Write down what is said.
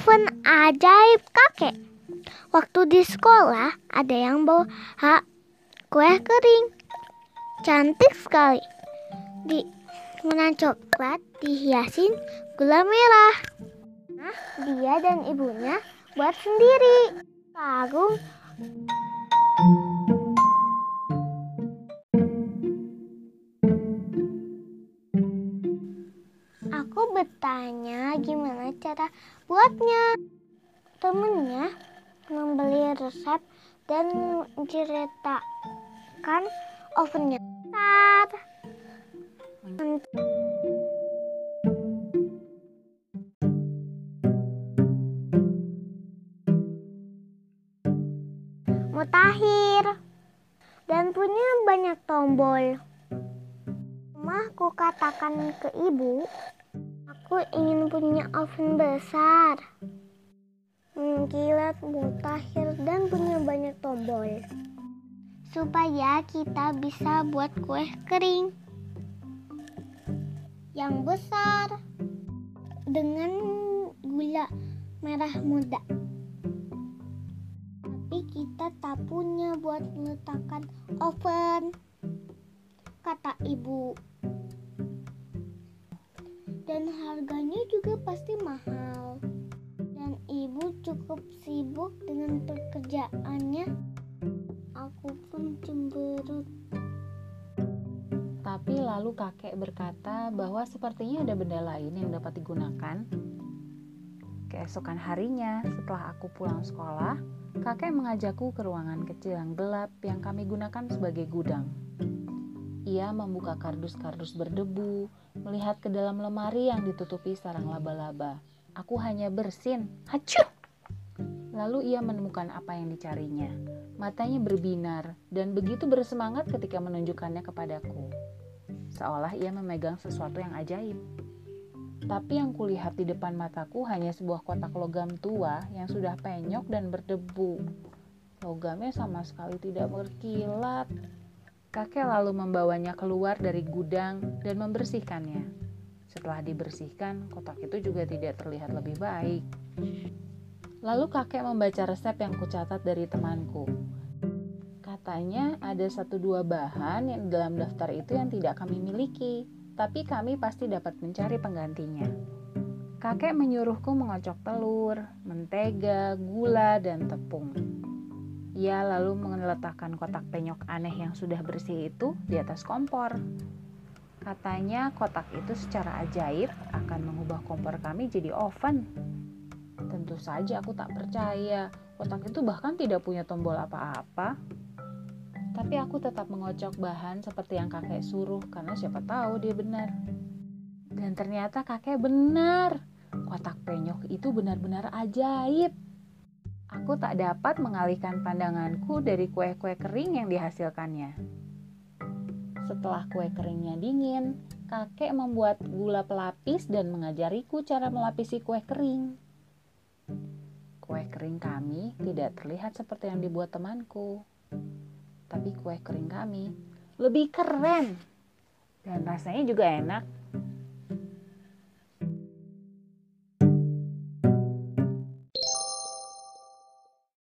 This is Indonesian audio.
oven ajaib kakek. Waktu di sekolah ada yang bawa kue kering. Cantik sekali. Di warna coklat dihiasin gula merah. Nah, dia dan ibunya buat sendiri. Sarung bertanya gimana cara buatnya. Temennya membeli resep dan menceritakan ovennya besar. Mutakhir dan punya banyak tombol. Rumahku katakan ke ibu, aku ingin punya oven besar, mengkilat, mutakhir, dan punya banyak tombol. Supaya kita bisa buat kue kering yang besar dengan gula merah muda. Tapi kita tak punya buat meletakkan oven, kata ibu. Dan harganya juga pasti mahal. Dan ibu cukup sibuk dengan pekerjaannya. Aku pun cemberut. Tapi lalu kakek berkata bahwa sepertinya ada benda lain yang dapat digunakan. Keesokan harinya, setelah aku pulang sekolah, kakek mengajakku ke ruangan kecil yang gelap yang kami gunakan sebagai gudang. Ia membuka kardus-kardus berdebu, melihat ke dalam lemari yang ditutupi sarang laba-laba. Aku hanya bersin, hacu! Lalu ia menemukan apa yang dicarinya. Matanya berbinar dan begitu bersemangat ketika menunjukkannya kepadaku. Seolah ia memegang sesuatu yang ajaib. Tapi yang kulihat di depan mataku hanya sebuah kotak logam tua yang sudah penyok dan berdebu. Logamnya sama sekali tidak berkilat. Kakek lalu membawanya keluar dari gudang dan membersihkannya. Setelah dibersihkan, kotak itu juga tidak terlihat lebih baik. Lalu kakek membaca resep yang kucatat dari temanku. Katanya ada satu dua bahan yang dalam daftar itu yang tidak kami miliki, tapi kami pasti dapat mencari penggantinya. Kakek menyuruhku mengocok telur, mentega, gula, dan tepung. Ia lalu meletakkan kotak penyok aneh yang sudah bersih itu di atas kompor. Katanya kotak itu secara ajaib akan mengubah kompor kami jadi oven. Tentu saja aku tak percaya. Kotak itu bahkan tidak punya tombol apa-apa. Tapi aku tetap mengocok bahan seperti yang kakek suruh karena siapa tahu dia benar. Dan ternyata kakek benar. Kotak penyok itu benar-benar ajaib. Aku tak dapat mengalihkan pandanganku dari kue-kue kering yang dihasilkannya. Setelah kue keringnya dingin, kakek membuat gula pelapis dan mengajariku cara melapisi kue kering. Kue kering kami tidak terlihat seperti yang dibuat temanku, tapi kue kering kami lebih keren dan rasanya juga enak.